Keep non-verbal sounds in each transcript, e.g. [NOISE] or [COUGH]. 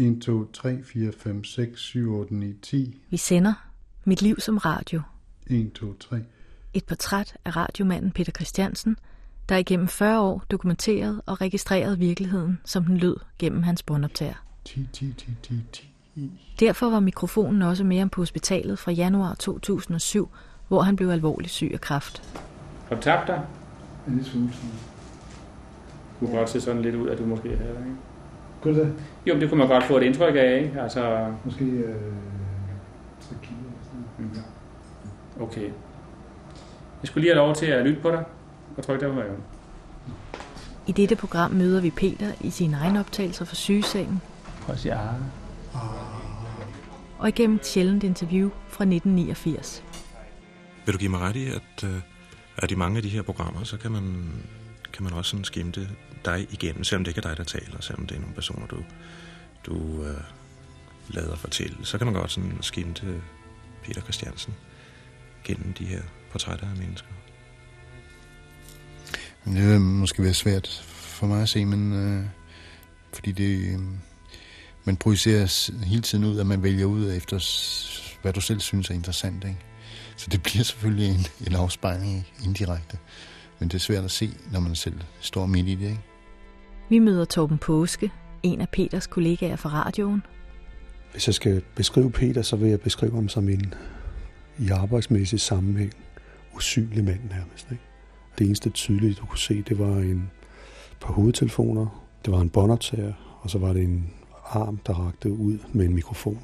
1, 2, 3, 4, 5, 6, 7, 8, 9, 10. Vi sender Mit liv som radio. 1, 2, 3. Et portræt af radiomanden Peter Christiansen, der igennem 40 år dokumenteret og registreret virkeligheden, som den lød gennem hans båndoptager. 10, 10, 10, 10, 10. Derfor var mikrofonen også med ham på hospitalet fra januar 2007, hvor han blev alvorligt syg af kræft. Har du tabt dig? En lille smule. Du kunne godt se sådan lidt ud, at du måske havde det, ikke? Gør det? Jo, men det kunne man godt få et indtryk af, ikke? Altså, Måske øh, 3 kilo eller sådan noget. Mm. okay. Jeg skulle lige have lov til at lytte på dig og trykke dig på maven. I dette program møder vi Peter i sine egne optagelser fra sygesengen, Prøv at sige, ah. og igennem et sjældent interview fra 1989. Vil du give mig ret i, at, øh, at i mange af de her programmer, så kan man, kan man også sådan skimte dig igennem, selvom det ikke er dig, der taler, selvom det er nogle personer, du, du øh, lader fortælle, så kan man godt sådan skimte Peter Christiansen gennem de her portrætter af mennesker. Det vil måske være svært for mig at se, men øh, fordi det, øh, man projicerer hele tiden ud, at man vælger ud efter, hvad du selv synes er interessant. Ikke? Så det [LAUGHS] bliver selvfølgelig en, en afspejling indirekte. Men det er svært at se, når man selv står midt i det. Ikke? Vi møder Torben Påske, en af Peters kollegaer fra radioen, Hvis jeg skal beskrive Peter, så vil jeg beskrive ham som en i arbejdsmæssig sammenhæng usynlig mand nærmest. Ikke? Det eneste tydelige, du kunne se, det var en par hovedtelefoner, det var en båndoptager, og så var det en arm, der rakte ud med en mikrofon.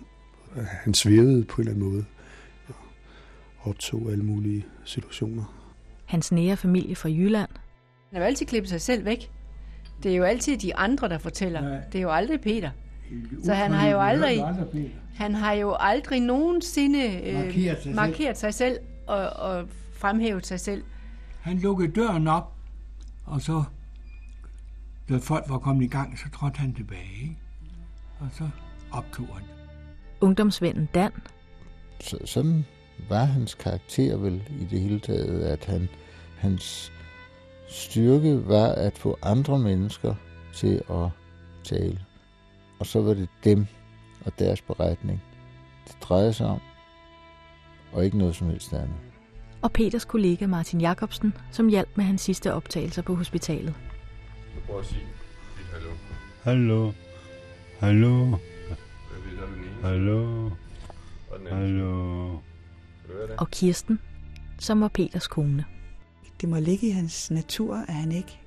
Han svævede på en eller anden måde og optog alle mulige situationer. hans nære familie fra Jylland, Han har jo altid klippet sig selv væk. Det er jo altid de andre, der fortæller. Nej. Det er jo aldrig Peter. Så han har jo aldrig, han har jo aldrig nogensinde øh, Markeret sig selv. markeret sig selv og, og fremhævet sig selv. Han lukkede døren op, og så, da folk var kommet i gang, så trådte han tilbage. Ikke? Og så optog han. ungdomsvennen Dan, Så, sådan var hans karakter vel i det hele taget, at han, hans styrke var at få andre mennesker til at tale. Og så var det dem og deres beretning, det drejede sig om, og ikke noget som helst andet. og Peters kollega Martin Jacobsen, som hjalp med hans sidste optagelser på hospitalet. Prøv at sige lidt hallo. Hallo. Hallo. Hallo. Hallo. Og Kirsten, som var Peters kone. Det må ligge i hans natur, at han ikke,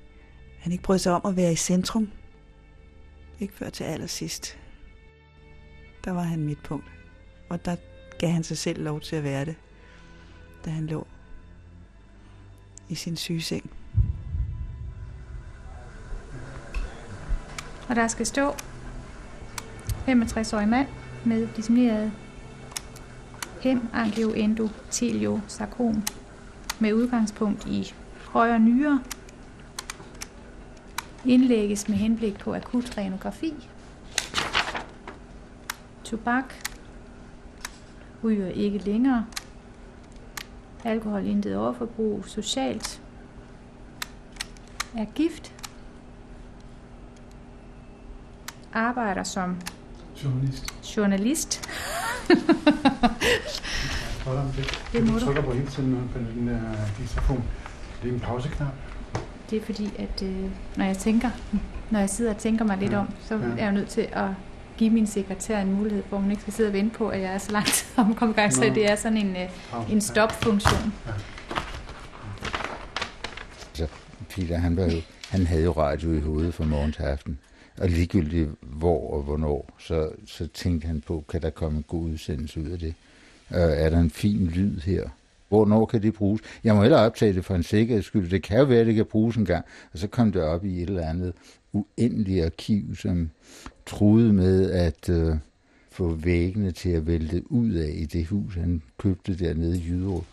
han ikke brød sig om at være i centrum. Ikke før til allersidst. Der var han midtpunkt. Og der gav han sig selv lov til at være det, da han lå i sin sygeseng. Og der skal stå 65-årig mand med dissemineret hemangioendoteliosarkom med udgangspunkt i højre nyre indlægges med henblik på akut renografi. Tobak ryger ikke længere. Alkohol intet overforbrug. Socialt er gift. Arbejder som Journalist. journalist. [LAUGHS] Hold om det. Det må du trykker på hele tiden på den der diktafon. Det er en pauseknap. Det er fordi, at øh, når jeg tænker, når jeg sidder og tænker mig lidt Ja, om, så ja. er jeg nødt til at give min sekretær en mulighed, hvor hun ikke skal sidde og vente på, at jeg er så langt [LAUGHS] om at komme i gang. Så det er sådan en, øh, en stopfunktion. Så Peter, han, var jo, han havde jo radio i hovedet fra morgen til aften. Og ligegyldigt hvor og hvornår, så, så tænkte han på, kan der komme en god udsendelse ud af det? Øh, er der en fin lyd her? Hvornår kan det bruges? Jeg må heller optage det for en sikkerheds skyld. Det kan jo være, at det kan bruges en gang. Og så kom det op i et eller andet uendeligt arkiv, som troede med at øh, få væggene til at vælte ud af i det hus, han købte dernede i Jyderup.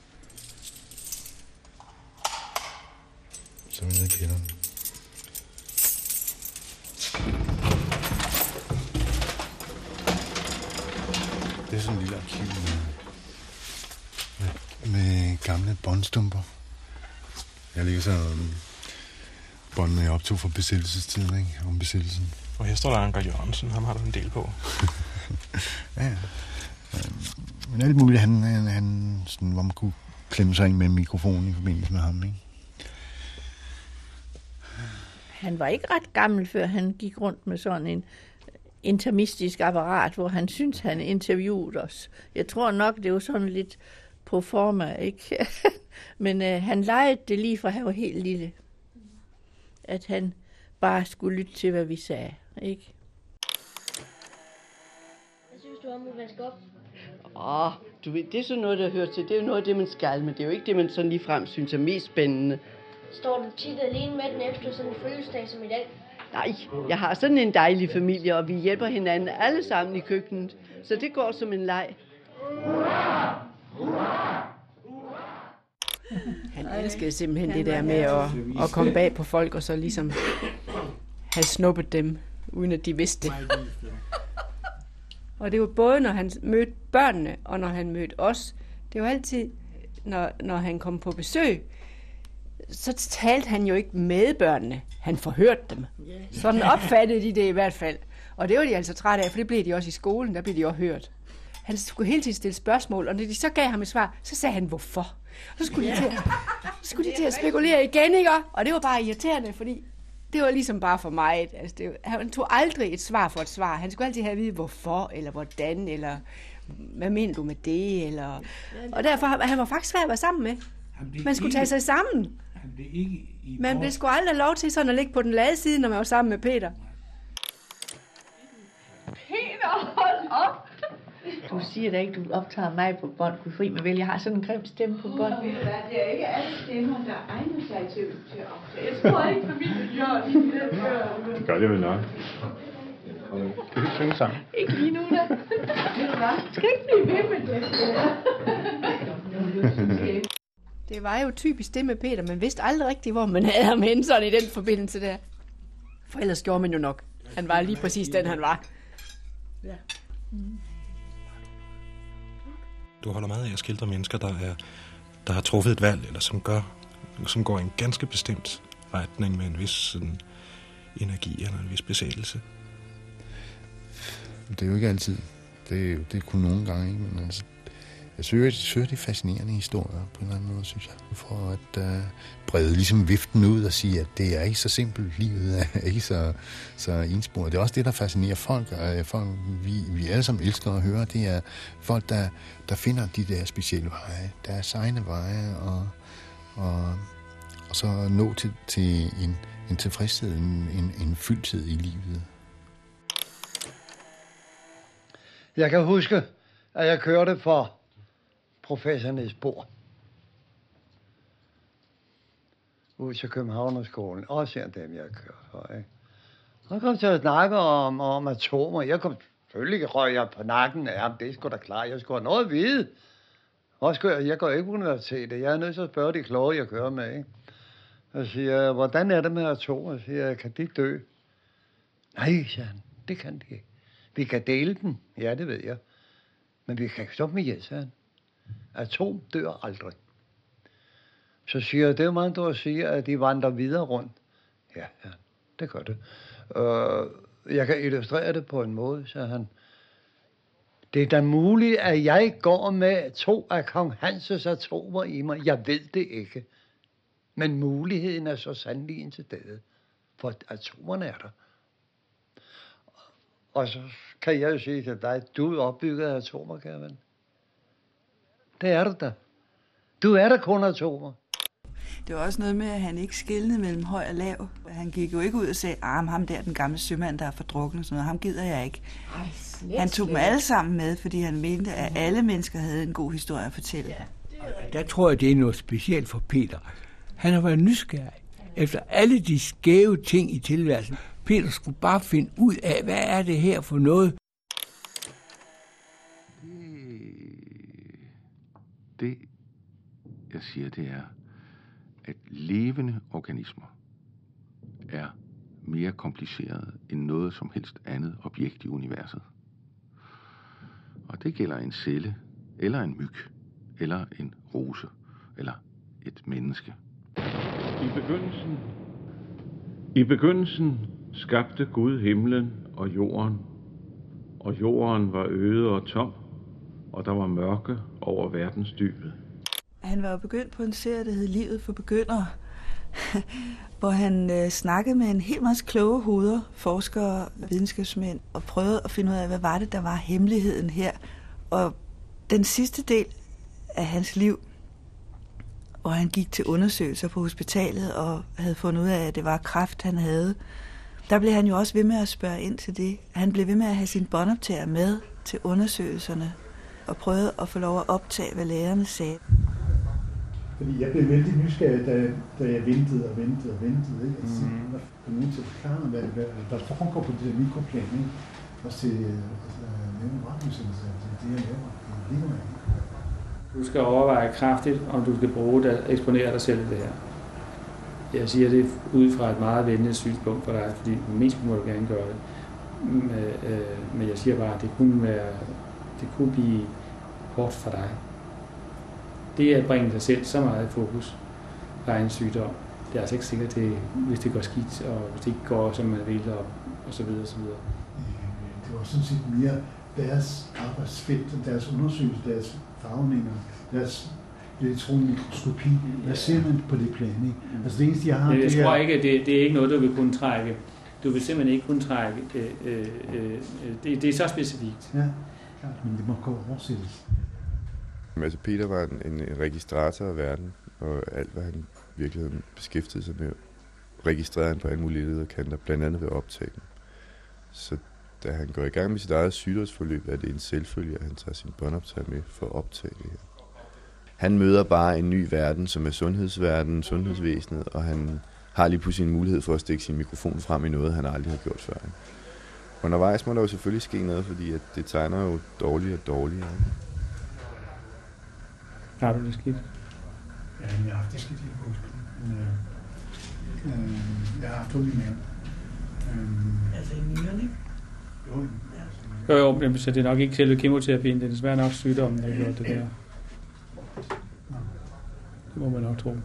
Så vil jeg kender. Det er sådan en lille arkiv med, gamle båndstumper. Jeg ligger så um, båndene jeg optog fra besættelsestiden, ikke? Om besættelsen. Og her står der Anker Jørgensen, ham har du en del på. [LAUGHS] ja, øhm, men alt muligt, han, han, han sådan, hvor man kunne klemme sig ind med mikrofonen i forbindelse med ham, ikke? Han var ikke ret gammel, før han gik rundt med sådan en intermistisk apparat, hvor han synes han interviewede os. Jeg tror nok, det var sådan lidt på forma, ikke? [LAUGHS] Men øh, han legede det lige fra han var helt lille. At han bare skulle lytte til, hvad vi sagde, ikke? Hvad synes du om at vaske op? Åh, du ved, det er sådan noget, der hører til. Det er jo noget af det, man skal, men det er jo ikke det, man sådan lige frem synes er mest spændende. Står du tit alene med den efter sådan en fødselsdag som i dag? Nej, jeg har sådan en dejlig familie, og vi hjælper hinanden alle sammen i køkkenet. Så det går som en leg. Han elskede simpelthen det der med at, at komme bag på folk, og så ligesom have snuppet dem, uden at de vidste det. Og det var både, når han mødte børnene, og når han mødte os. Det var altid, når, når han kom på besøg, så talte han jo ikke med børnene. Han forhørte dem. Sådan opfattede de det i hvert fald. Og det var de altså trætte af, for det blev de også i skolen, der blev de også hørt. Han skulle hele tiden stille spørgsmål, og når de så gav ham et svar, så sagde han, hvorfor? Og så skulle de til, så skulle de til at spekulere igen, ikke? Og det var bare irriterende, fordi det var ligesom bare for mig. Altså, det, han tog aldrig et svar for et svar. Han skulle altid have at vide, hvorfor, eller hvordan, eller hvad mener du med det, eller... Og derfor, han var faktisk svær at være sammen med. Man skulle tage sig sammen. Han blev ikke i Man blev sgu aldrig lov til sådan at ligge på den lade side, når man var sammen med Peter. Peter, hold op! Du siger da ikke, du optager mig på bånd, kunne fri med vel. Jeg har sådan en grim stemme på bånd. Det er ikke alle stemmer, der egner sig til, til at optage. Jeg tror ikke, familien gør det. Det gør det vel nok. Kan ikke synge sammen? Ikke lige nu, da. Skal ikke blive ved med det. Det var jo typisk det med Peter. Man vidste aldrig rigtigt, hvor man havde ham hen sådan i den forbindelse der. For ellers gjorde man jo nok. Han var lige præcis den, han var. Ja. Mm. Du holder meget af at skildre mennesker, der, er, der har truffet et valg, eller som, gør, som går i en ganske bestemt retning med en vis sådan, energi eller en vis besættelse. Det er jo ikke altid. Det er, det er kun nogle gange, ikke? Men altså, jeg synes, jeg synes, det er fascinerende historier på en eller anden måde, synes jeg. For at uh, brede ligesom viften ud og sige, at det er ikke så simpelt. Livet er [LAUGHS] ikke så, så ensporet. Det er også det, der fascinerer folk. Og øh, folk vi, vi alle sammen elsker at høre. Det er folk, der, der finder de der specielle veje. Deres egne veje. Og, og, og så nå til, til en, en tilfredshed, en, en, en fyldthed i livet. Jeg kan huske, at jeg kørte for professor Niels Bohr. Ud til Københavnerskolen. Også en dem, jeg kører for. Ikke? Han kom til at snakke om, om atomer. Jeg kom selvfølgelig røg jeg på nakken af ham. Det er sgu da klart. Jeg skulle have noget at vide. Også, jeg, jeg går ikke på universitetet. Jeg er nødt til at spørge de kloge, jeg kører med. Ikke? Jeg siger, hvordan er det med atomer? Jeg siger, kan de dø? Nej, siger han. Det kan de ikke. Vi kan dele dem. Ja, det ved jeg. Men vi kan ikke stoppe med ihjel, siger han. Atom dør aldrig. Så siger jeg, det er meget dårligt at sige, at de vandrer videre rundt. Ja, ja, det gør det. Øh, jeg kan illustrere det på en måde, så han. Det er da muligt, at jeg går med to af kong Hanses atomer i mig. Jeg ved det ikke. Men muligheden er så sandelig en til stede. For atomerne er der. Og så kan jeg jo sige til dig, du er opbygget af atomer, kære ven. Det er du da. Du er der kun atomer. Det var også noget med, at han ikke skillede mellem høj og lav. Han gik jo ikke ud og sagde, ah, ham der, den gamle sømand, der er fordrukken og sådan noget, ham gider jeg ikke. Ej, slet, han tog dem alle sammen med, fordi han mente, at alle mennesker havde en god historie at fortælle. Ja, der tror jeg, det er noget specielt for Peter. Han har været nysgerrig efter alle de skæve ting i tilværelsen. Peter skulle bare finde ud af, hvad er det her for noget? Det, jeg siger, det er, at levende organismer er mere komplicerede end noget som helst andet objekt i universet. Og det gælder en celle, eller en myg, eller en rose, eller et menneske. I begyndelsen, i begyndelsen skabte Gud himlen og jorden, og jorden var øde og tom, og der var mørke over verdensdybet. Han var jo begyndt på en serie, der hed Livet for Begyndere, [LAUGHS] hvor han øh, snakkede med en hel masse kloge hoveder, forskere, videnskabsmænd, og prøvede at finde ud af, hvad var det, der var hemmeligheden her. Og den sidste del af hans liv, hvor han gik til undersøgelser på hospitalet og havde fundet ud af, at det var kræft, han havde, der blev han jo også ved med at spørge ind til det. Han blev ved med at have sin båndoptager med til undersøgelserne og prøvede at få lov at optage, hvad lærerne sagde. Fordi jeg blev vældig nysgerrig, da, da jeg ventede og ventede og ventede. Ikke? Altså, mm. Der var nogen til at forklare, hvad, hvad, hvad der foregår på det der mikroplan. Ikke? Også til altså, lave radiosendelse, altså, det jeg laver. Det ligger mig Du skal overveje kraftigt, om du skal bruge det at eksponere dig selv i det her. Jeg siger det ud fra et meget venligt synspunkt for dig, fordi mest må du gerne gøre det. Men, øh, men jeg siger bare, at det kunne, være, det kunne blive hårdt for dig. Det at bringe sig selv så meget i fokus på egen sygdom, det er altså ikke sikkert, det, hvis det går skidt, og hvis det ikke går, som man vil, og, og så videre, og så videre. Det var sådan set mere deres arbejdsfelt, deres undersøgelse, deres farvninger, deres elektronmikroskopi. Hvad ser man på det plan? Ikke? Altså det eneste, jeg har... Jeg, jeg det tror er, ikke, det, det er ikke noget, du vil kunne trække. Du vil simpelthen ikke kunne trække. Øh, øh, øh, det, det er så specifikt. Ja, klart, men det må gå oversættes. Altså Peter var en, en, registrator af verden, og alt hvad han virkelig beskæftigede sig med, registrerede han på alle mulige leder kanter, blandt andet ved at optage dem. Så da han går i gang med sit eget sygdomsforløb, er det en selvfølge, at han tager sin båndoptager med for at optage det her. Han møder bare en ny verden, som er sundhedsverdenen, sundhedsvæsenet, og han har lige pludselig en mulighed for at stikke sin mikrofon frem i noget, han aldrig har gjort før. Undervejs må der jo selvfølgelig ske noget, fordi at det tegner jo dårligere og dårligere. Har du det skidt? Ja, jeg har haft det skidt i påsken. Men, øh, øh, jeg har haft hul i maven. Øh, Altså i nyren, ikke? Jo, Jo, jo, men så det er nok ikke selve kemoterapien, det er desværre nok sygdommen, der har gjort det der. Det må man nok tro.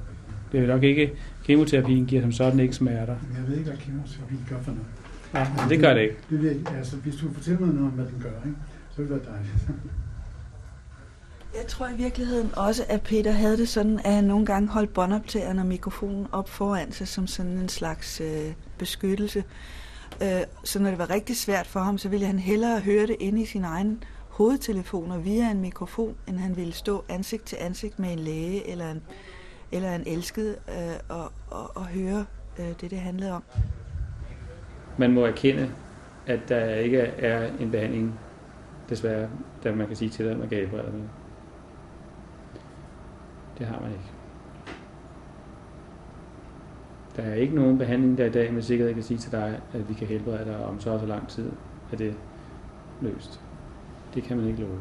Det er nok ikke, kemoterapien giver som sådan ikke smerter. jeg ved ikke, hvad kemoterapi gør for noget. Nej, men det gør det ikke. Det vil, altså, hvis du fortæller mig noget om, hvad den gør, ikke, så vil det være dejligt. Jeg tror i virkeligheden også, at Peter havde det sådan, at han nogle gange holdt båndoptageren og mikrofonen op foran sig som sådan en slags øh, beskyttelse. Øh, så når det var rigtig svært for ham, så ville han hellere høre det inde i sin egen hovedtelefoner via en mikrofon, end han ville stå ansigt til ansigt med en læge eller en, eller en elsket øh, og, og, og høre øh, det, det handlede om. Man må erkende, at der ikke er en behandling, desværre, der man kan sige til dig, at man kan helbrede med. Det har man ikke. Der er ikke nogen behandling, der i dag med sikkerhed kan sige til dig, at vi kan helbrede dig om så og så lang tid, at det løst. Det kan man ikke love.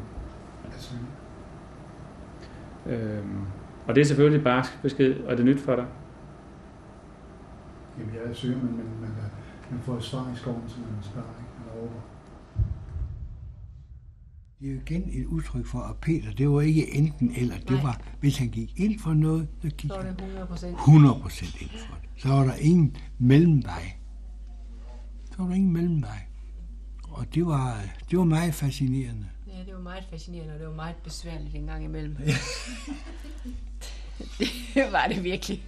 Øhm, og det er selvfølgelig barsk besked, og det er nyt for dig. Jamen, jeg er søger, men man, man, man får et svar i skoven, så man spørger, ikke? Eller over. Det er jo igen et udtryk for, at Peter, det var ikke enten eller. Det var, hvis han gik ind for noget, så gik Så var han det 100 procent. 100 procent ind for det. Så var der ingen mellemvej. Så var der ingen mellemvej. Og det var, det var meget fascinerende. Ja, det var meget fascinerende, og det var meget besværligt en gang imellem. [LAUGHS] det var det virkelig.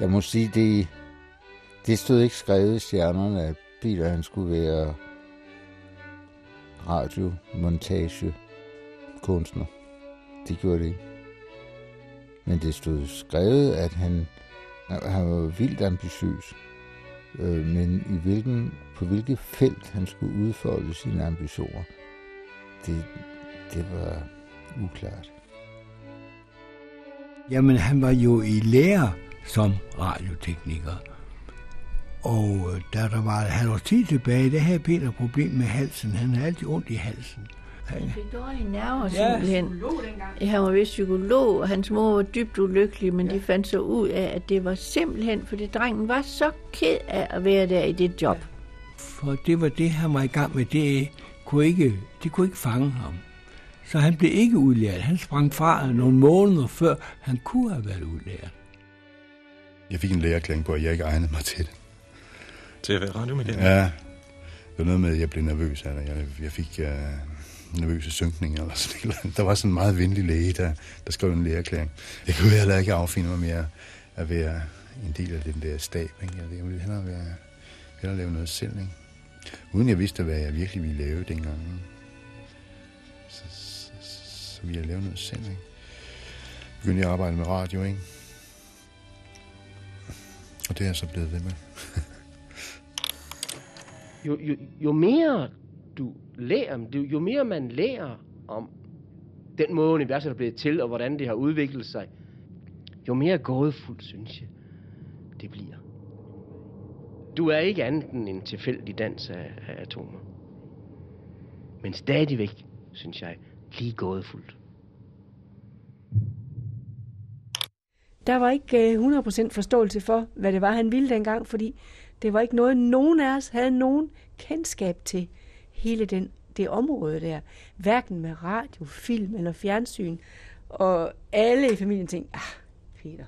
Jeg må sige, det, det stod ikke skrevet i stjernerne, at Peter han skulle være radiomontage kunstner. Det gjorde det ikke. Men det stod skrevet, at han, han var vildt ambitiøs. Øh, men i hvilken, på hvilket felt han skulle udfolde sine ambitioner, det, det var uklart. Jamen, han var jo i lære som radiotekniker. Og øh, da der var et halvt tid tilbage, der havde Peter et problem med halsen. Han havde altid ondt i halsen. Han fik dårlige nerver Ja. simpelthen. Ja, han var vist psykolog, og hans mor var dybt ulykkelig, men de fandt så ud af, at det var simpelthen, fordi drengen var så ked af at være der i det job. For det var det, han var i gang med. Det kunne ikke, det kunne ikke fange ham. Så han blev ikke udlært. Han sprang fra nogle måneder før, han kunne have været udlært. Jeg fik en lægerklæring på, at jeg ikke egnede mig til det. Til at være radiomedlem? Ja. Det var noget med, at jeg blev nervøs af det. Jeg, jeg fik uh, nervøse synkninger eller sådan noget. Der var sådan en meget venlig læge, der, der skrev en lægerklæring. Jeg kunne heller ikke affinde mig mere at være en del af den der stab. Ikke? Jeg ville hellere, være, hellere lave noget selv. Ikke? Uden jeg vidste, hvad jeg virkelig ville lave dengang. Så, så, så ville jeg lave noget selv. Ikke? Begyndte jeg at arbejde med radio, ikke? Og det er jeg så blevet ved med. jo, jo, jo mere du lærer, jo mere man lærer om den måde, universet er blevet til, og hvordan det har udviklet sig, jo mere gådefuldt, synes jeg, det bliver. Du er ikke andet end en tilfældig dans af, af atomer. Men stadigvæk, synes jeg, lige gådefuldt. Der var ikke øh, 100% forståelse for, hvad det var, han ville dengang, fordi det var ikke noget, nogen af os havde nogen kendskab til hele den, det område der. Hverken med radio, film eller fjernsyn. Og alle i familien tænkte, ah, Peter.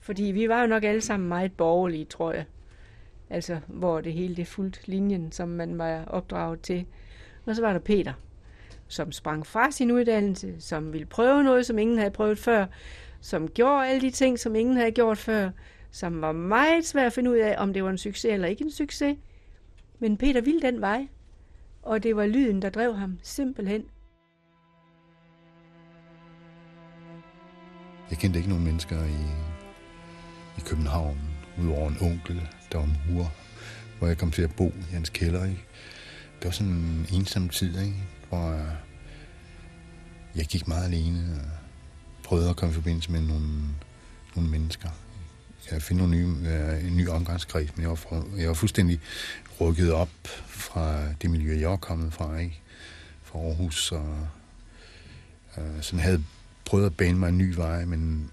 Fordi vi var jo nok alle sammen meget borgerlige, tror jeg. Altså, hvor det hele det fuldt linjen, som man var opdraget til. Og så var der Peter, som sprang fra sin uddannelse, som ville prøve noget, som ingen havde prøvet før, som gjorde alle de ting, som ingen havde gjort før, som var meget svært at finde ud af, om det var en succes eller ikke en succes. Men Peter ville den vej, og det var lyden, der drev ham simpelthen. Jeg kendte ikke nogen mennesker i, i København, udover en onkel, der var murer, hvor jeg kom til at bo i hans kælder. Ikke? Det var sådan en ensom tid, ikke? hvor øh, jeg gik meget alene og prøvet at komme i forbindelse med nogle, nogle mennesker jeg finde nogle nye, øh, en ny omgangskreds, men jeg var, fra, jeg var fuldstændig rykket op fra det miljø, jeg var kommet fra, ikke? fra Aarhus, og øh, sådan havde prøvet at bane mig en ny vej, men,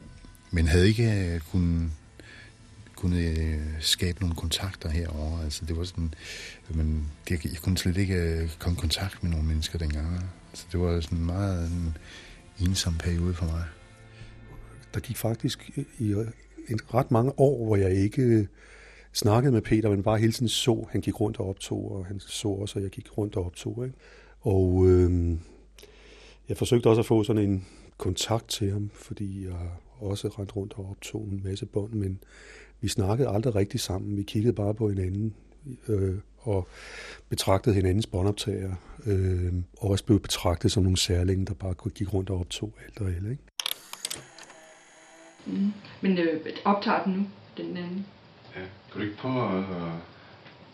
men havde ikke øh, kunnet kunne øh, skabe nogle kontakter herover. Altså det var sådan, men det, jeg kunne slet ikke øh, komme i kontakt med nogle mennesker dengang. Så det var sådan meget en ensom periode for mig. Der gik faktisk i en ret mange år, hvor jeg ikke øh, snakkede med Peter, men bare hele tiden så, han gik rundt og optog, og han så også, at jeg gik rundt og optog. Ikke? Og øh, jeg forsøgte også at få sådan en kontakt til ham, fordi jeg også rent rundt og optog en masse bånd, men vi snakkede aldrig rigtig sammen. Vi kiggede bare på hinanden øh, og betragtede hinandens båndoptager, øh, og også blev betragtet som nogle særlinge, der bare gik rundt og optog alt og alt. Ikke? Mm. Men øh, optager den nu, den anden? Ja, kan du ikke prøve at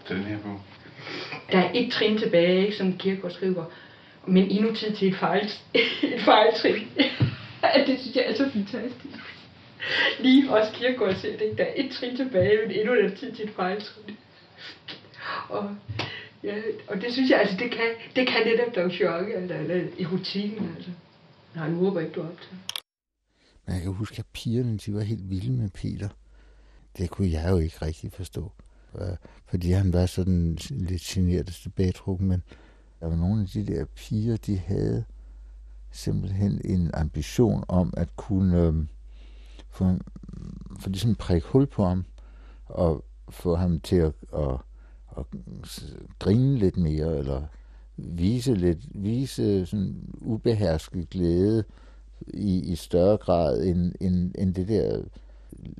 tage den her på? Der er et trin tilbage, ikke, som Kierkegaard skriver, men endnu tid til et, fejl, [LAUGHS] et fejltrin. [LAUGHS] det synes jeg er så fantastisk. Lige også Kierkegaard siger det, der er et trin tilbage, men endnu er tid til et fejltrin. Og, ja, og det synes jeg, altså det kan, det kan netop Don Juan, eller, eller erotikken, altså. Nej, nu håber ikke, du optager. Men jeg kan huske, at pigerne de var helt vilde med Peter. Det kunne jeg jo ikke rigtig forstå. Fordi han var sådan lidt generet og tilbagetrukken, men der var nogle af de der piger, de havde simpelthen en ambition om at kunne øh, få, få ligesom prikke hul på ham, og få ham til at, at, at grine lidt mere, eller vise lidt, vise sådan ubehersket glæde, i, i større grad end, end, end det der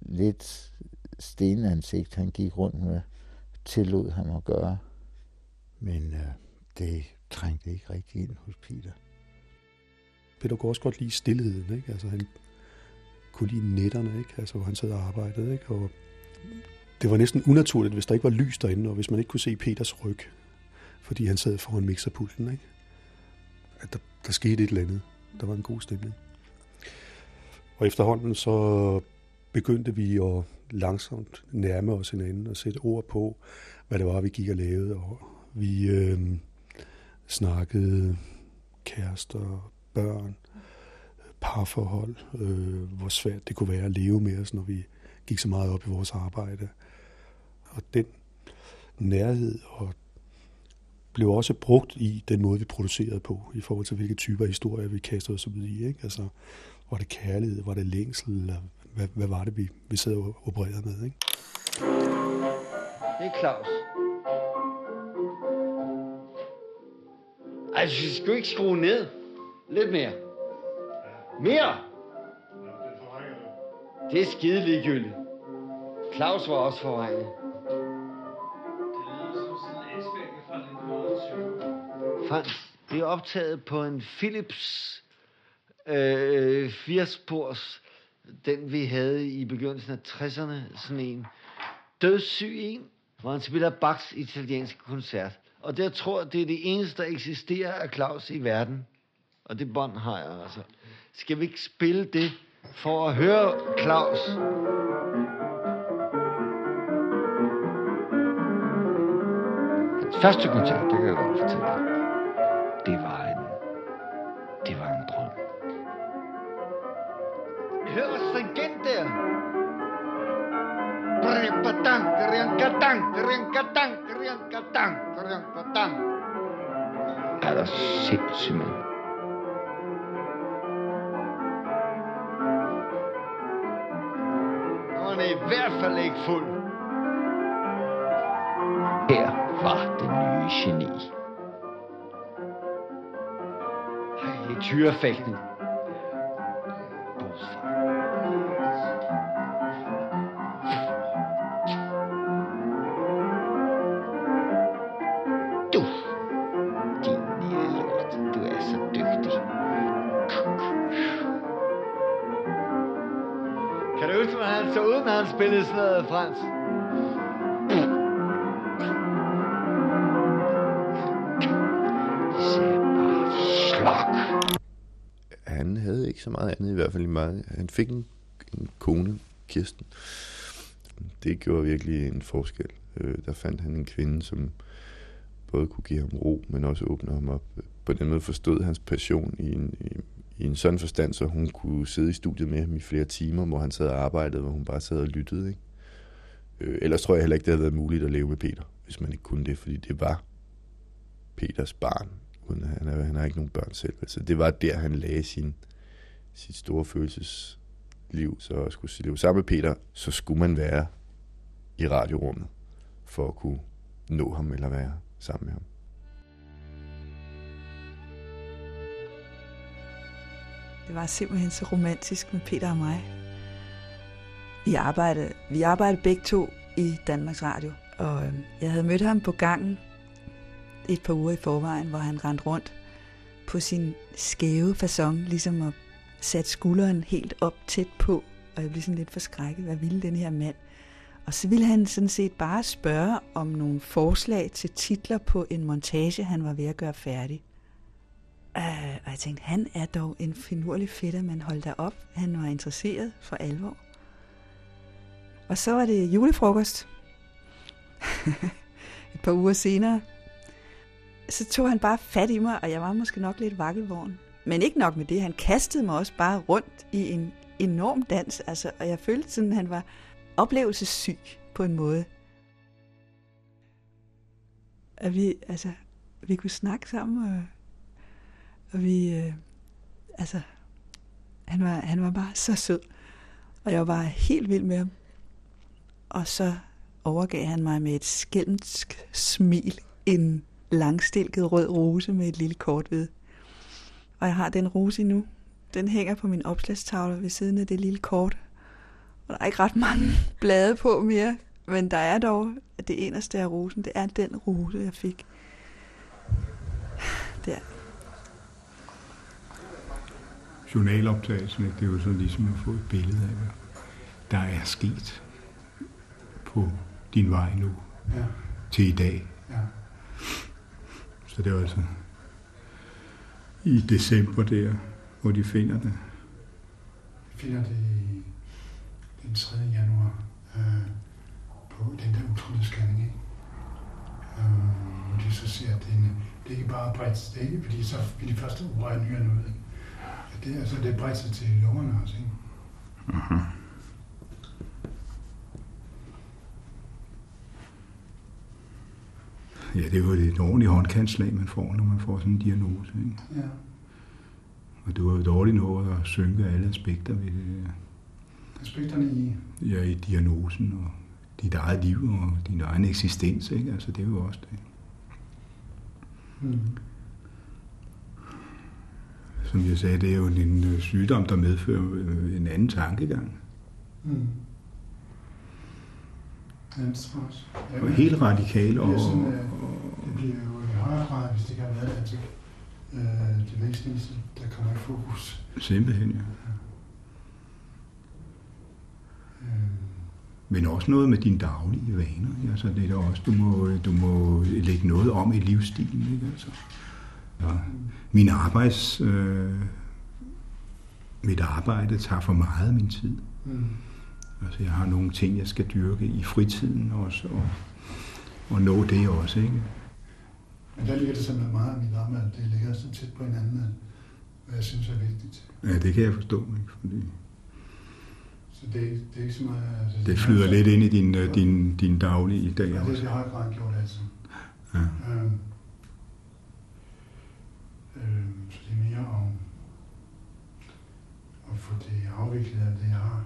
lidt stenansigt, han gik rundt med, tillod ham at gøre. Men øh, det trængte ikke rigtig ind hos Peter. Peter kunne også godt lide stillheden, ikke? Altså han kunne lide netterne, ikke? Altså hvor han sad og arbejdede, ikke? Og det var næsten unaturligt, hvis der ikke var lys derinde, og hvis man ikke kunne se Peters ryg, fordi han sad foran mixerpulten, ikke? At der, der skete et eller andet. Der var en god stemning. Og efterhånden så begyndte vi at langsomt nærme os hinanden og sætte ord på, hvad det var, vi gik og lavede. Og vi øh, snakkede kærester, børn, parforhold, øh, hvor svært det kunne være at leve med os, når vi gik så meget op i vores arbejde. Og den nærhed og blev også brugt i den måde, vi producerede på, i forhold til hvilke typer historier vi kastede os ud i. Ikke? Altså, var det kærlighed? Var det længsel? Eller hvad, hvad var det, vi, vi sidder og opererede med, ikke? Det er Claus. Altså, skal ikke skrue ned. Lidt mere. Mere! Det er skide ligegyldigt. Claus var også forvrænget. Frans, det er optaget på en Philips øh, 80-spors, den vi havde i begyndelsen af 60'erne, sådan en dødssyg en, hvor han spiller Bachs italienske koncert. Og der tror jeg, det er det eneste, der eksisterer af Claus i verden. Og det bånd har jeg altså. Skal vi ikke spille det for at høre Claus? Første koncert, det kan jeg godt fortælle Hør hvor stringent der. Rinkatang, rinkatang, rinkatang, rinkatang, rinkatang. Er der sindssygt, mand. Han er i hvert fald ikke fuld. Her var det nye geni. Ej, tyrefægtning. Frans? Han havde ikke så meget andet, i hvert fald i mig. Han fik en, en kone, Kirsten. Det gjorde virkelig en forskel. Øh, der fandt han en kvinde, som både kunne give ham ro, men også åbne ham op. På den måde forstod hans passion i en, i, i en sådan forstand, så hun kunne sidde i studiet med ham i flere timer, hvor han sad og arbejdede, hvor hun bare sad og lyttede. Ikke? Øh, ellers tror jeg heller ikke, det havde været muligt at leve med Peter, hvis man ikke kunne det, fordi det var Peters barn, uden at han, han har ikke nogen børn selv. Altså, det var der, han lagde sin, sit store følelsesliv, så at skulle leve sammen med Peter, så skulle man være i radiorummet for at kunne nå ham eller være sammen med ham. Det var simpelthen så romantisk med Peter og mig. Vi arbejdede, vi arbejdede begge to i Danmarks Radio, og øhm, jeg havde mødt ham på gangen et par uger i forvejen, hvor han rendte rundt på sin skæve façon, ligesom at sætte skulderen helt op tæt på, og jeg blev sådan lidt forskrækket, hvad ville den her mand? Og så ville han sådan set bare spørge om nogle forslag til titler på en montage, han var ved at gøre færdig. Uh, og jeg tænkte, han er dog en finurlig fætter, man hold da op. Han var interesseret for alvor. Og så var det julefrokost. [LAUGHS] Et par uger senere, så tog han bare fat i mig, og jeg var måske nok lidt vakkelvogn. Men ikke nok med det, han kastede mig også bare rundt i en enorm dans, altså, og jeg følte sådan, at han var oplevelsessyg på en måde. At vi, altså, vi kunne snakke sammen, og, og vi, øh, altså, han var, han var bare så sød, og jeg var bare helt vild med ham. Og så overgav han mig med et skælmsk smil en langstilket rød rose med et lille kort ved. Og jeg har den rose nu. Den hænger på min opslagstavle ved siden af det lille kort. Og der er ikke ret mange [LAUGHS] blade på mere, men der er dog at det eneste af rosen. Det er den rose, jeg fik. Der. Journaloptagelsen, det er jo så ligesom at få et billede af, hvad der er sket på din vej nu Ja. til i dag. Ja. Så det var altså i december der, hvor de finder det. Vi finder det i- den 3. januar øh, på den der ultralydsscanning, ikke? Øh, hvor de så ser, at det er, en, det er ikke bare bredt, det er ikke, fordi så vil de først operere nyrerne ud, ikke? At det, altså, det er bredt sig til lungerne også, ikke? Uh-huh. Ja, det er jo et ordentligt håndkantslag, man får, når man får sådan en diagnose. Ikke? Ja. Og det var jo dårligt nået at synke alle aspekter ved det. aspekterne i, Ja, i diagnosen og dit eget liv og din egen eksistens, ikke? Altså, det er jo også det. mm, Som jeg sagde, det er jo en øh, sygdom, der medfører øh, en anden tankegang. mm. Ja, det tror jeg også. Ja, Og helt radikal og- Det, bliver sådan, øh, det bliver jo i højere grad, hvis det har været det, øh, det væsentligste, der kommer i fokus. Simpelthen, ja. Øh, Men også noget med dine daglige vaner. Altså, det er da også, du må, du må lægge noget om i livsstilen. Ikke? Altså, ja. Min arbejds... Øh, mit arbejde tager for meget af min tid. Mm. Altså, jeg har nogle ting, jeg skal dyrke i fritiden også, og, og nå det også, ikke? Men der ligger det simpelthen meget af mit arbejde, det ligger så tæt på hinanden, at hvad jeg synes er vigtigt. Ja, det kan jeg forstå, ikke? Fordi Så det, det er ikke så meget... Altså, det flyder lidt ind i din, øh, din, din daglige dag Ja, det også. i høj grad gjort altid. Ja. Øhm, øhm, så det er mere om at få det afviklet af det, jeg har.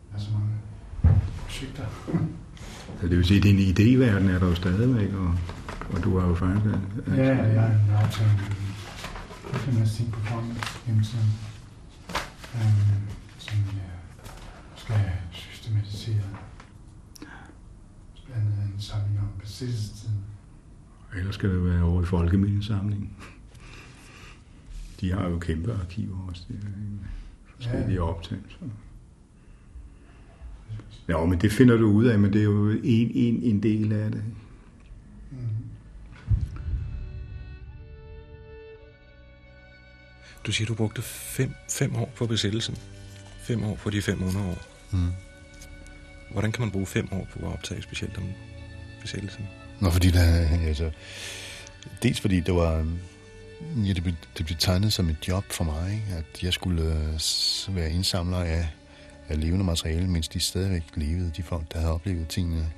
Der er så mange projekter. [LAUGHS] Så det vil sige, at din idéverden er der jo stadigvæk, og, og du har jo faktisk... øh, Ja, jeg har en aftale med Gymnastik på Fonden hjemmesiden, øhm, som jeg skal systematisere. Blandt andet en samling om besættelsestiden. Ellers skal det være over i folkemindesamlingen. De har jo kæmpe arkiver også, det er forskellige Ja. optagelser. Ja, men det finder du ud af, men det er jo en, en, en del af det. Mm. Du siger, du brugte fem, fem år på besættelsen. Fem år på de 500 år. Mm. Hvordan kan man bruge fem år på at optage specielt om besættelsen? Nå, fordi der, altså, dels fordi det var, ja, det blev, det blev tegnet som et job for mig, ikke? at jeg skulle øh, være indsamler af, af levende materiale, mens de stadigvæk levede, de folk, der havde oplevet tingene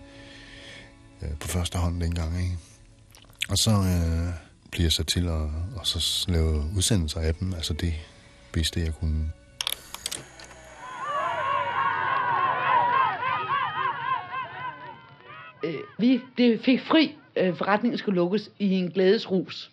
øh, på første hånd dengang. Ikke? Og så øh, blev jeg så til at, og så lave udsendelser af dem, altså det bedste, jeg kunne. øh, vi det fik fri, øh, forretningen skulle lukkes i en glædesrus.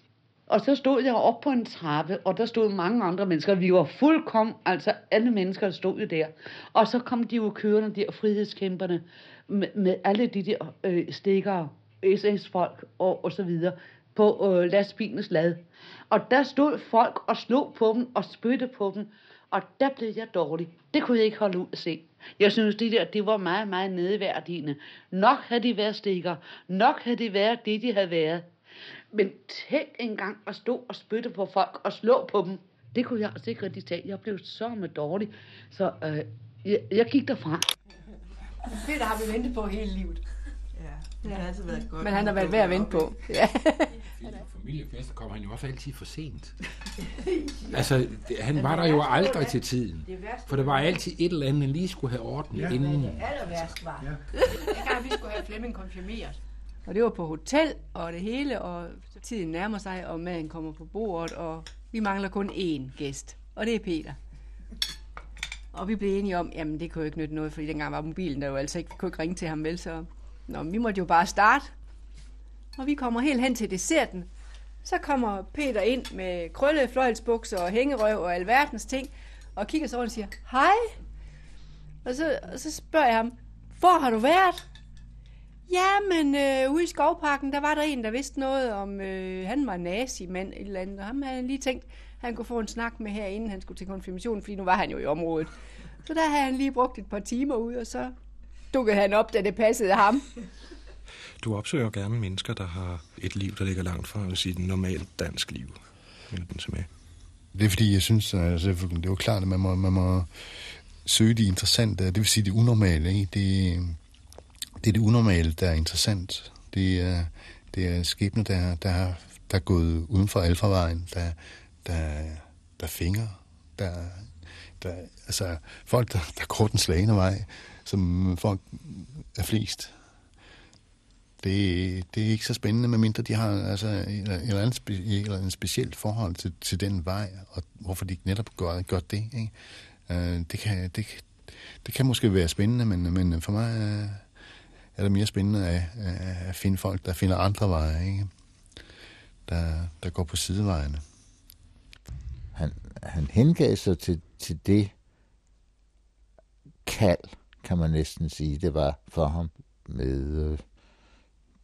Og så stod jeg op på en trappe, og der stod mange andre mennesker. Vi var fuldkommen, altså alle mennesker stod jo der. Og så kom de jo kørende, der frihedskæmperne, med, med alle de der øh, stikkere, SS-folk og, og så videre, på øh, lastbilens lad. Og der stod folk og slog på dem og spytte på dem. Og der blev jeg dårlig. Det kunne jeg ikke holde ud at se. Jeg synes, det der, det var meget, meget nedværdigende. Nok havde de været stikker. Nok havde de været det, de havde været. Men tænk engang at stå og spytte på folk og slå på dem. Det kunne jeg altså ikke rigtig tage. Jeg blev så med dårlig. Så øh, jeg, jeg gik derfra. Peter har vi ventet på hele livet. Ja, det har altid været godt. Men han har været værd at vente på. Ja. familiefester kommer han jo også altid for sent. [LAUGHS] altså, det, han var der jo aldrig til tiden. For der var altid et eller andet, han lige skulle have ordnet Ja. inden. Det aller værst var. Ja. Dengang vi skulle have Flemming konfirmeret. Og det var på hotel og det hele, og tiden nærmer sig, og maden kommer på bordet, og vi mangler kun én gæst, og det er Peter. Og vi blev enige om, jamen det kunne jo ikke nytte noget, fordi dengang var mobilen der jo altså ikke, vi kunne ikke ringe til ham vel, så Nå, vi måtte jo bare starte. Og vi kommer helt hen til desserten. Så kommer Peter ind med krølle, fløjelsbukser og hængerøv og alverdens ting, og kigger så rundt og siger, hej. Og så, og så spørger jeg ham, hvor har du været? Ja, men øh, ude i skovparken, der var der en, der vidste noget om, øh, han var nazi-mand eller andet, og ham havde han lige tænkt, han kunne få en snak med her, inden han skulle til konfirmation, fordi nu var han jo i området. Så der havde han lige brugt et par timer ud, og så dukkede han op, da det passede ham. Du opsøger jo gerne mennesker, der har et liv, der ligger langt fra sit normalt dansk liv. Som er. Det er fordi, jeg synes, altså, det er jo klart, at man må, man må søge de interessante, det vil sige det unormale. Ikke? Det, det er det unormale, der er interessant. Det er, det er skibene, der, der, der er gået uden for alfavejen, der, der, der finger, der, der, altså folk, der, der går den slagende vej, som folk er flest. Det, det er ikke så spændende, medmindre de har altså, et eller andet spe, eller en specielt forhold til, til den vej, og hvorfor de netop gør, gør det. Ikke? Uh, det, kan, det, det kan måske være spændende, men, men for mig er, er det mere spændende at, at finde folk, der finder andre veje, ikke? Der, der går på sidevejene. Han, han hengav sig til, til det kald, kan man næsten sige, det var for ham med øh,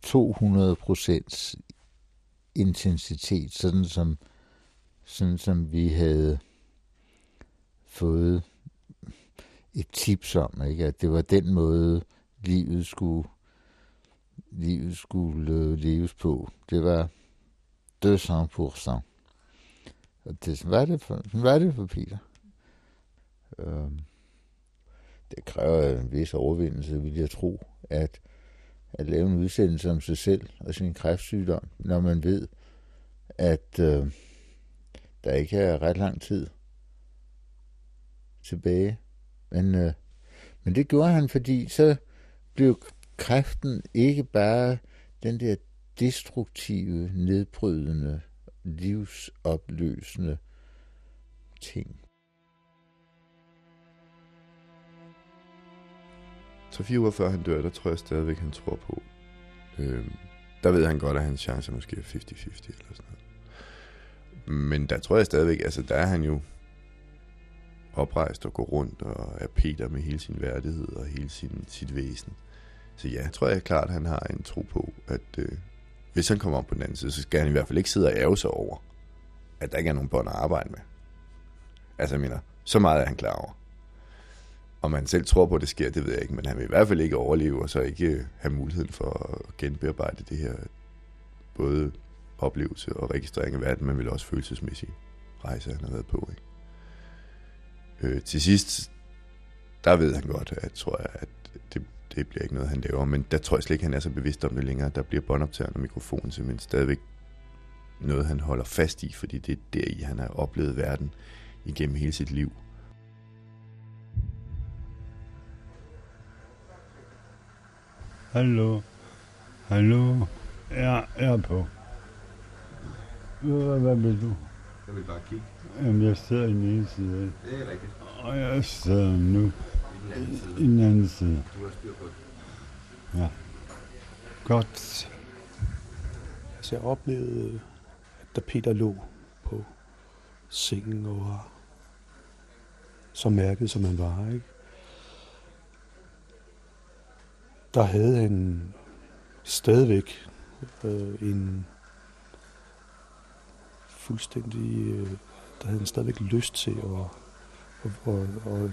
200 procents intensitet, sådan som, sådan som vi havde fået et tips om, ikke? at det var den måde, livet skulle, livet skulle leves på. Det var 200 procent. Og det, sådan var det for, sådan var det for Peter. Øhm, det kræver en vis overvindelse, vil jeg tro, at, at lave en udsendelse om sig selv og sin kræftsygdom, når man ved, at øh, der ikke er ret lang tid tilbage. Men, øh, men det gjorde han, fordi så blev kræften ikke bare den der destruktive, nedbrydende, livsopløsende ting. Så fire uger før han dør, der tror jeg stadigvæk, han tror på. Øhm, der ved han godt, at hans chance måske er 50-50 eller sådan noget. Men der tror jeg stadigvæk, altså der er han jo oprejst og går rundt og er Peter med hele sin værdighed og hele sin, sit væsen. Så ja, jeg tror jeg klart, at han har en tro på, at øh, hvis han kommer om på den anden side, så skal han i hvert fald ikke sidde og ærge sig over, at der ikke er nogen bånd at arbejde med. Altså jeg mener, så meget er han klar over. Om man selv tror på, at det sker, det ved jeg ikke, men han vil i hvert fald ikke overleve, og så ikke øh, have muligheden for at genbearbejde det her, både oplevelse og registrering af verden, men vil også følelsesmæssige rejse, han har været på. Ikke? Øh, til sidst, der ved han godt, at tror jeg, at det, det bliver ikke noget, han laver, men der tror jeg slet ikke, han er så bevidst om det længere. Der bliver båndoptageren og mikrofonen simpelthen stadigvæk noget, han holder fast i, fordi det er deri, han har oplevet verden igennem hele sit liv. Hallo. Hallo. Ja, jeg er på. Hvad, hvad vil du? Jeg vil bare kigge. Jamen, jeg sidder i den ene side. Det er rigtigt. Og jeg sidder nu i den anden side. den anden side. Du har styr på det. Ja. Godt. Altså, jeg oplevede, at da Peter lå på sengen og var så mærket, som han var, ikke? der havde han stadigvæk øh, en fuldstændig, øh, der havde han stadigvæk lyst til at, at, at, at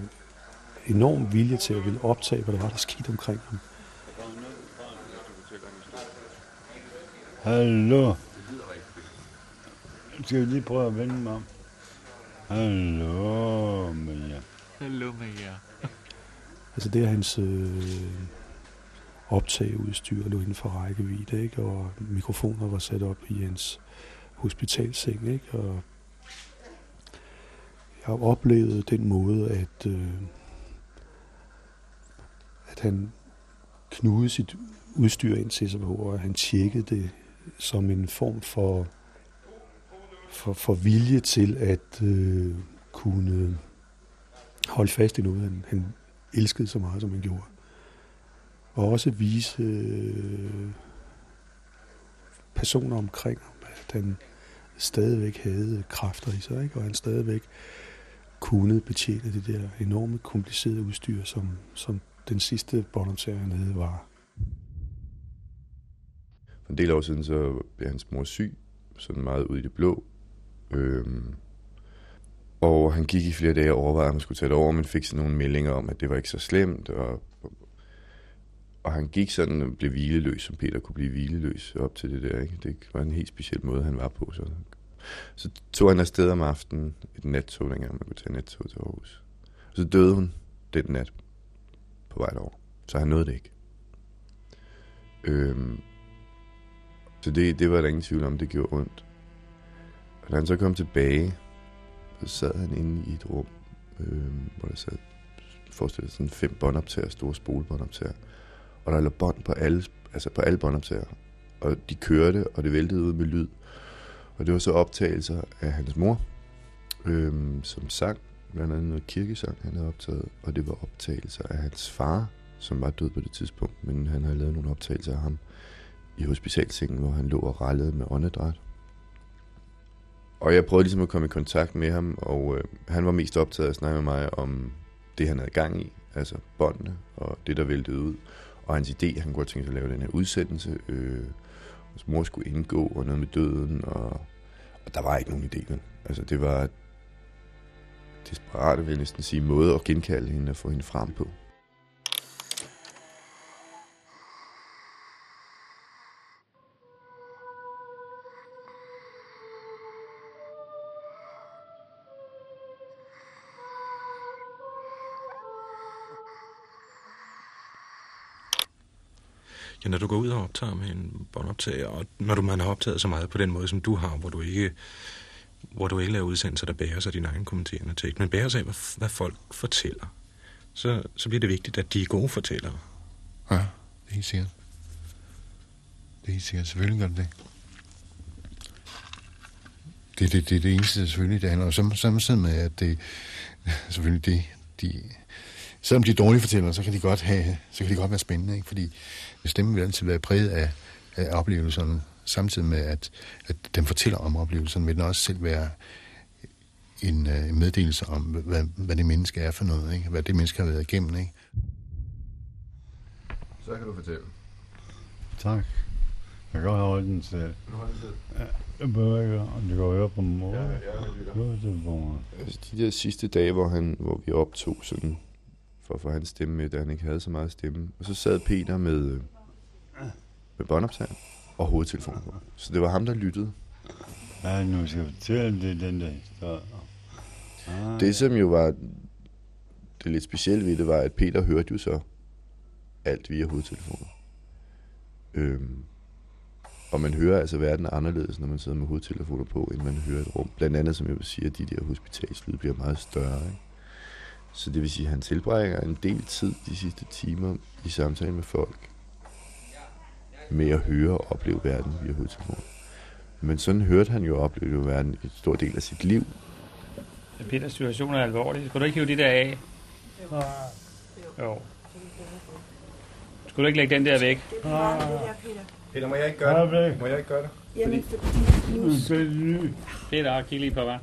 enorm vilje til at ville optage, hvad der var, der skete omkring ham. Hallo. Skal vi lige prøve at vende mig om? Hallo, Maja. Hallo med jer. Altså det er hans øh, optageudstyr lå inden for rækkevidde, ikke? og mikrofoner var sat op i hans hospitalseng. Ikke? Og jeg har oplevet den måde, at, øh, at han knudede sit udstyr ind til sig på, og han tjekkede det som en form for, for, for vilje til at øh, kunne holde fast i noget, han, han elskede så meget, som han gjorde. Og også vise øh, personer omkring ham, at han stadigvæk havde kræfter i sig, ikke? og han stadigvæk kunne betjene det der enorme komplicerede udstyr, som, som den sidste båndoptager, hernede var. For en del år siden, så blev hans mor syg, sådan meget ud i det blå. Øhm, og han gik i flere dage og overvejede, om han skulle tage det over, men fik sådan nogle meldinger om, at det var ikke så slemt. Og, og han gik sådan og blev hvileløs, som Peter kunne blive hvileløs op til det der. Ikke? Det var en helt speciel måde, han var på. Så, så tog han afsted om aftenen, et nattog, dengang man kunne tage nattog til Aarhus. Og så døde hun den nat på vej over. Så han nåede det ikke. Øhm, så det, det var der ingen tvivl om, det gjorde ondt. Og da han så kom tilbage, så sad han inde i et rum, øhm, hvor der sad, forestil dig sådan fem båndoptager, store spolebåndoptager. Og der lå bånd på alle, altså på alle båndoptager. Og de kørte, og det væltede ud med lyd. Og det var så optagelser af hans mor, øhm, som sang blandt andet noget kirkesang, han havde optaget, og det var optagelser af hans far, som var død på det tidspunkt, men han havde lavet nogle optagelser af ham i hospitalsengen, hvor han lå og rallede med åndedræt. Og jeg prøvede ligesom at komme i kontakt med ham, og øh, han var mest optaget af at snakke med mig om det, han havde gang i, altså båndene og det, der væltede ud. Og hans idé, han kunne tænke sig at lave den her udsendelse, øh, hans mor skulle indgå, og noget med døden, og, og der var ikke nogen idé, vel? Altså det var desperate, vil jeg næsten sige, måde at genkalde hende og få hende frem på. Ja, når du går ud og optager med en båndoptager, og når du man har optaget så meget på den måde, som du har, hvor du ikke, hvor du ikke laver udsendelser, der bærer sig din egen kommenterende tekst, men bærer sig af, hvad, hvad folk fortæller, så, så bliver det vigtigt, at de er gode fortællere. Ja, det er helt sikkert. Det er helt sikkert. Selvfølgelig gør det det. Det er det, det, det eneste, selvfølgelig, det handler om. Samtidig med, at det selvfølgelig det, de, selvom de er dårlige fortællere, så kan de godt have, så kan de godt være spændende, ikke? fordi stemmen vil altid være præget af, af oplevelserne, samtidig med, at, at den fortæller om oplevelserne, vil den også selv være en uh, meddelelse om, hvad, hvad det menneske er for noget, ikke? hvad det menneske har været igennem. Ikke? Så kan du fortælle. Tak. Jeg kan holde den selv. Ja, jeg behøver ikke, om du kan høre på mor. Ja, ja. Altså de der sidste dage, hvor, han, hvor vi optog sådan, for at få hans stemme med, da han ikke havde så meget stemme. Og så sad Peter med, øh, med båndoptager og hovedtelefonen på. Så det var ham, der lyttede. Ja, nu skal jeg fortælle det, den der historie. Ah, Det, som jo var det lidt specielle ved det, var, at Peter hørte jo så alt via hovedtelefoner. Øhm, og man hører altså verden anderledes, når man sidder med hovedtelefoner på, end man hører et rum. Blandt andet, som jeg vil sige, at de der hospitalslyd bliver meget større. Ikke? Så det vil sige, at han tilbringer en del tid de sidste timer i samtale med folk med at høre og opleve verden via hovedtelefoner. Men sådan hørte han jo og oplevede jo verden en stor del af sit liv. Peters situation er alvorlig. Skal du ikke hive det der af? Jo. Skulle du ikke lægge den der væk? Peter, må jeg ikke gøre det? Må jeg ikke gøre det? Jamen, fordi... Peter, kig lige på mig.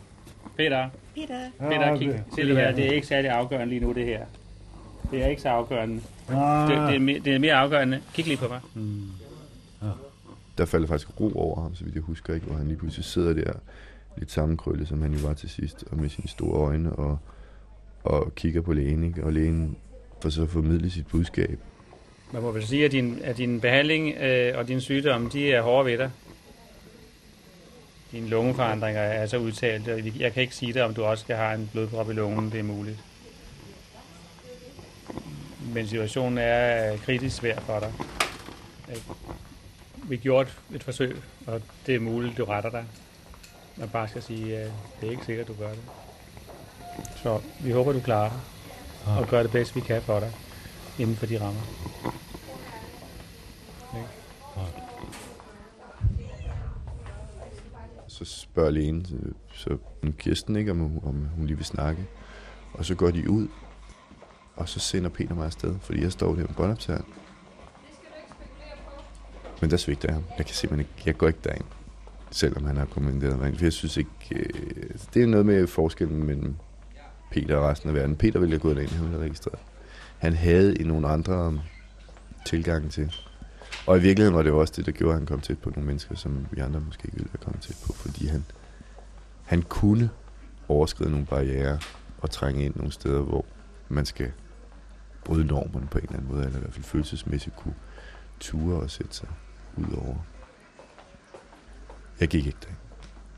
Peter. Peter. Peter, kig. Se det her. Det er ikke særlig afgørende lige nu, det her. Det er ikke så afgørende. Det, det, er, mere, det er mere afgørende. Kig lige på mig. Der falder faktisk ro over ham, så vidt jeg husker ikke, hvor han lige pludselig sidder der lidt sammenkrøllet, som han jo var til sidst, og med sine store øjne, og, og kigger på lægen, ikke? og lægen får så formidlet sit budskab. Man må vel sige, at din, at din behandling øh, og din sygdom, de er hårde ved dig. Dine lungeforandringer er så udtalt, og jeg kan ikke sige dig, om du også skal have en blodprop i lungen, det er muligt. Men situationen er kritisk svær for dig. Ikke? Vi gjorde et, et forsøg, og det er muligt, du retter dig. Man bare skal sige, at det er ikke sikkert, du gør det. Så vi håber, du klarer det, og gør det bedst, vi kan for dig, inden for de rammer. Ikke? Så spørger lægen, så, så Kirsten ikke, om, hun- om hun lige vil snakke. Og så går de ud, og så sender Peter mig afsted, fordi jeg står der med båndoptageren. Men der svigter jeg ham. Jeg kan simpelthen ikke, jeg går ikke derind, selvom han har kommenteret mig ind. For jeg synes ikke, øh, altså, det er noget med forskellen mellem Peter og resten af verden. Peter ville jeg gå derind, han ville have registreret. Han havde i nogle andre um, tilgange til. Og i virkeligheden var det jo også det, der gjorde, at han kom tæt på nogle mennesker, som vi andre måske ikke ville have kommet tæt på, fordi han, han kunne overskride nogle barriere og trænge ind nogle steder, hvor man skal bryde normerne på en eller anden måde, eller i hvert fald følelsesmæssigt kunne ture og sætte sig ud over. Jeg gik ikke der.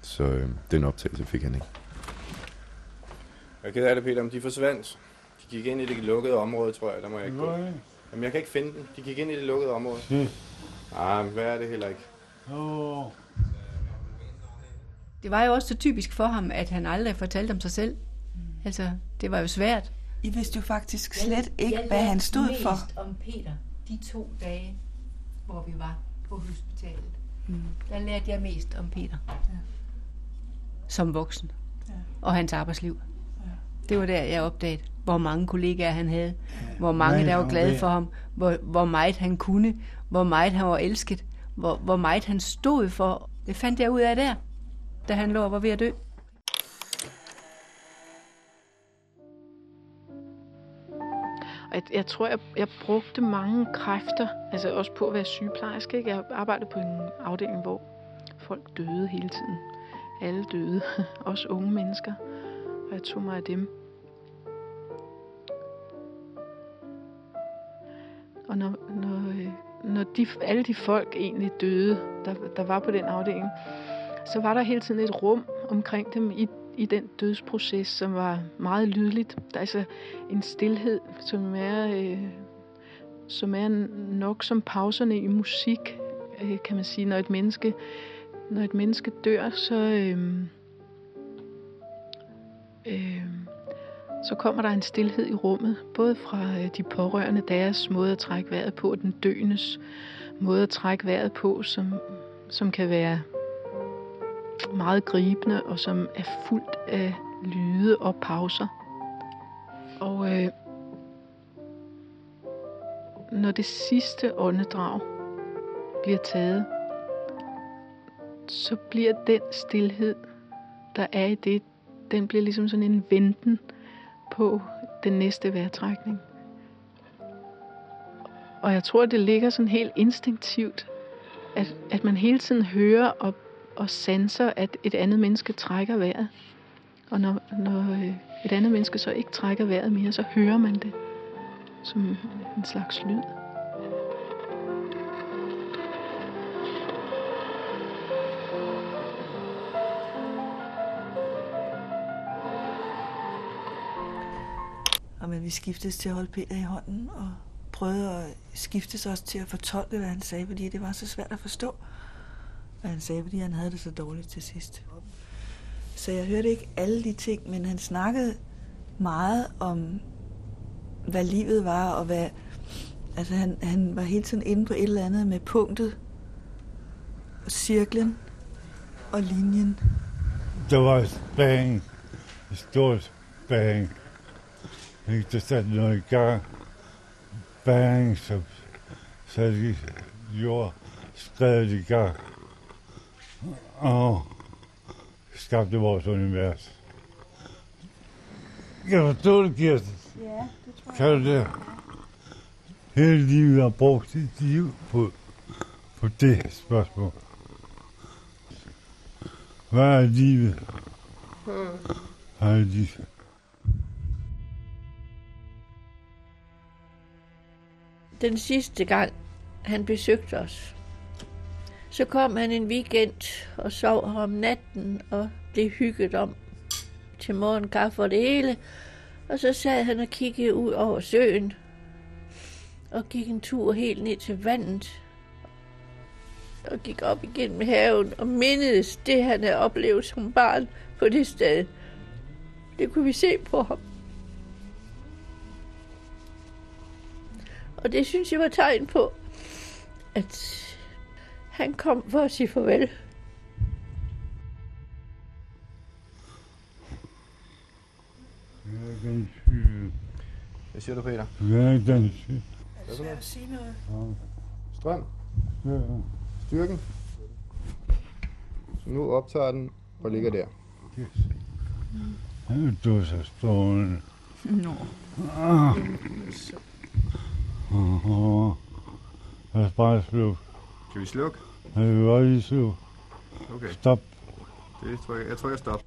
Så øh, den optagelse fik han ikke. Jeg er ked af det, Peter, men de forsvandt. De gik ind i det lukkede område, tror jeg. Der må jeg ikke gå. Nej. Jamen, jeg kan ikke finde dem. De gik ind i det lukkede område. Mm. Nej, men hvad er det heller ikke? Åh. Det var jo også så typisk for ham, at han aldrig fortalte om sig selv. Altså, det var jo svært. I vidste jo faktisk slet ikke, hvad han stod mest for. om Peter de to dage, hvor vi var på hospitalet. Mm. Der lærte jeg mest om Peter. Ja. Som voksen. Ja. Og hans arbejdsliv. Ja. Det var der, jeg opdagede, hvor mange kollegaer han havde. Hvor mange, Nej, der var glade for ham. Hvor, hvor meget han kunne. Hvor meget han var elsket. Hvor, hvor meget han stod for. Det fandt jeg ud af der, da han lå og var ved at dø. At jeg, jeg tror, jeg, jeg brugte mange kræfter, altså også på at være sygeplejerske. Ikke? Jeg arbejdede på en afdeling, hvor folk døde hele tiden. Alle døde, [LAUGHS] også unge mennesker. Og jeg tog mig af dem. Og når, når, når de, alle de folk egentlig døde, der, der var på den afdeling, så var der hele tiden et rum omkring dem i, i den dødsproces, som var meget lydligt. Der er altså en stillhed, som er, øh, som er nok som pauserne i musik, øh, kan man sige. Når et menneske, når et menneske dør, så, øh, øh, så kommer der en stillhed i rummet, både fra øh, de pårørende, deres måde at trække vejret på, og den døendes måde at trække vejret på, som, som kan være meget gribende, og som er fuldt af lyde og pauser. Og øh, når det sidste åndedrag bliver taget, så bliver den stillhed, der er i det, den bliver ligesom sådan en venten på den næste vejrtrækning. Og jeg tror, det ligger sådan helt instinktivt, at, at man hele tiden hører og, og sanser, at et andet menneske trækker vejret. Og når, når øh, et andet menneske så ikke trækker vejret mere, så hører man det som en slags lyd. Og men vi skiftes til at holde Peter i hånden, og prøvede at skiftes også til at fortolke, hvad han sagde, fordi det var så svært at forstå, hvad han sagde, fordi han havde det så dårligt til sidst. Så jeg hørte ikke alle de ting, men han snakkede meget om, hvad livet var, og hvad... Altså, han, han var hele tiden inde på et eller andet med punktet, og cirklen og linjen. Der var et bang, et stort bang. Ikke, der satte noget i gang. Bang, så satte de jord skrevet i gang. Og skabte vores univers. Kan du forstå det, Kirsten? Ja, det tror Kan du det? Hele livet har brugt sit liv på, på det spørgsmål. Hvad er livet? Hvad er livet? Den sidste gang, han besøgte os, så kom han en weekend og sov her om natten og blev hygget om til morgenkaffe og det hele. Og så sad han og kiggede ud over søen og gik en tur helt ned til vandet og gik op igennem haven og mindedes det, han havde oplevet som barn på det sted. Det kunne vi se på ham. Og det synes jeg var tegn på, at han kom for at sige farvel. Jeg er. Hvad siger du, Peter? Jeg er den syge. Hvad sige noget. Ja. Strøm. Ja. Styrken. Så nu optager den og ligger der. Du er så stående. Nå. Ah. Åh. Lad os bare slukke. Kan vi slukke? Jeg vil godt lige slukke. Okay. Stop. Det tror jeg, jeg trykker stop.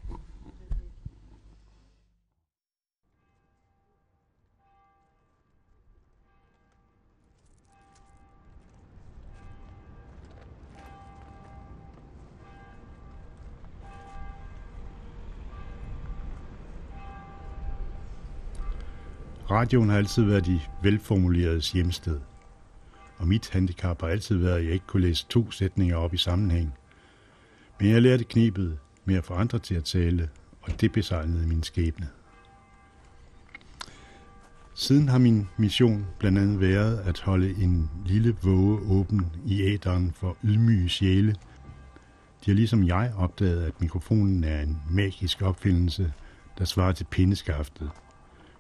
Radioen har altid været de velformuleredes hjemsted. Og mit handicap har altid været, at jeg ikke kunne læse to sætninger op i sammenhæng. Men jeg lærte knibet med at få andre til at tale, og det besejlede min skæbne. Siden har min mission blandt andet været at holde en lille våge åben i æderen for ydmyge sjæle. De har ligesom jeg opdaget, at mikrofonen er en magisk opfindelse, der svarer til pindeskaftet.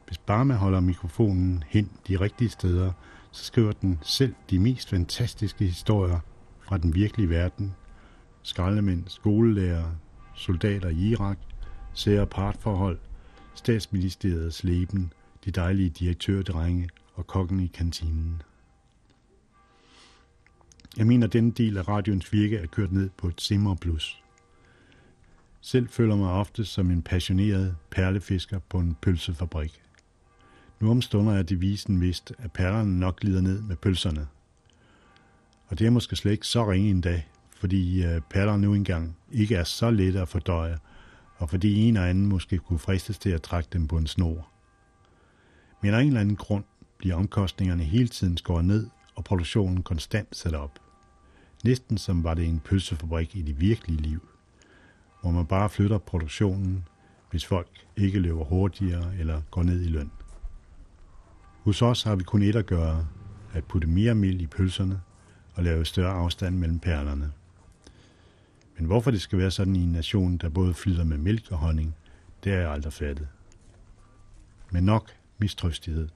Hvis bare man holder mikrofonen hen de rigtige steder, så skriver den selv de mest fantastiske historier fra den virkelige verden. Skraldemænd, skolelærer, soldater i Irak, sære partforhold, statsministeriets leben, de dejlige direktørdrenge og kokken i kantinen. Jeg mener, at denne del af radioens virke er kørt ned på et simmerblus. Selv føler mig ofte som en passioneret perlefisker på en pølsefabrik. Nu om stunder er devisen vist, at perlerne nok glider ned med pølserne. Og det er måske slet ikke så ringe en dag, fordi øh, perler nu engang ikke er så lette at fordøje, og fordi en og anden måske kunne fristes til at trække dem på en snor. Men af en eller anden grund bliver omkostningerne hele tiden skåret ned, og produktionen konstant sat op. Næsten som var det en pølsefabrik i det virkelige liv, hvor man bare flytter produktionen, hvis folk ikke løber hurtigere eller går ned i løn. Hos os har vi kun et at gøre, at putte mere mild i pølserne og lave større afstand mellem perlerne. Men hvorfor det skal være sådan i en nation, der både flyder med mælk og honning, det er jeg aldrig fattet. Men nok mistrøstighed.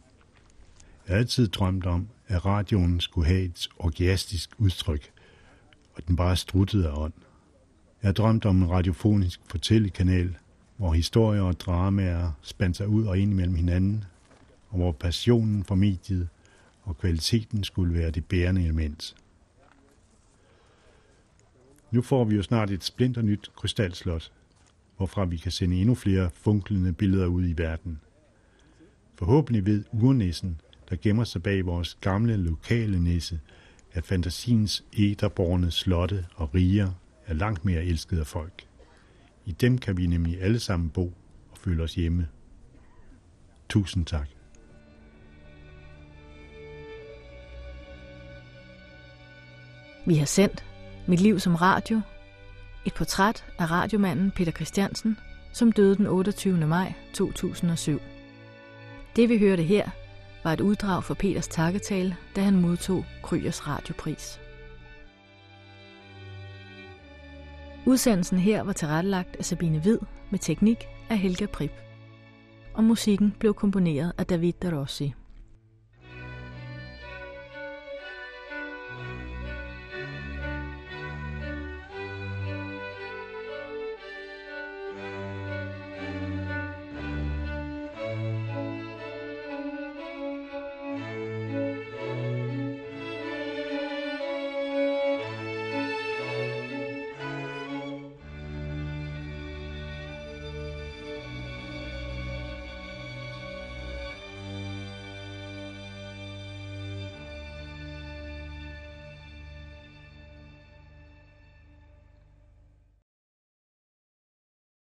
Jeg har altid drømt om, at radioen skulle have et orgiastisk udtryk, og den bare struttede af ånd. Jeg har drømt om en radiofonisk fortællekanal, hvor historier og dramaer spandt sig ud og ind imellem hinanden, og hvor passionen for mediet og kvaliteten skulle være det bærende element. Nu får vi jo snart et splinter nyt krystalslot, hvorfra vi kan sende endnu flere funklende billeder ud i verden. Forhåbentlig ved urnissen, der gemmer sig bag vores gamle lokale nisse, at fantasiens æderborne slotte og riger er langt mere elsket af folk. I dem kan vi nemlig alle sammen bo og føle os hjemme. Tusind tak. Vi har sendt Mit liv som radio, et portræt af radiomanden Peter Christiansen, som døde den 28. maj 2007. Det vi hørte her, var et uddrag fra Peters takketale, da han modtog Kryers radiopris. Udsendelsen her var tilrettelagt af Sabine Vid med teknik af Helga Prip. Og musikken blev komponeret af David Rossi.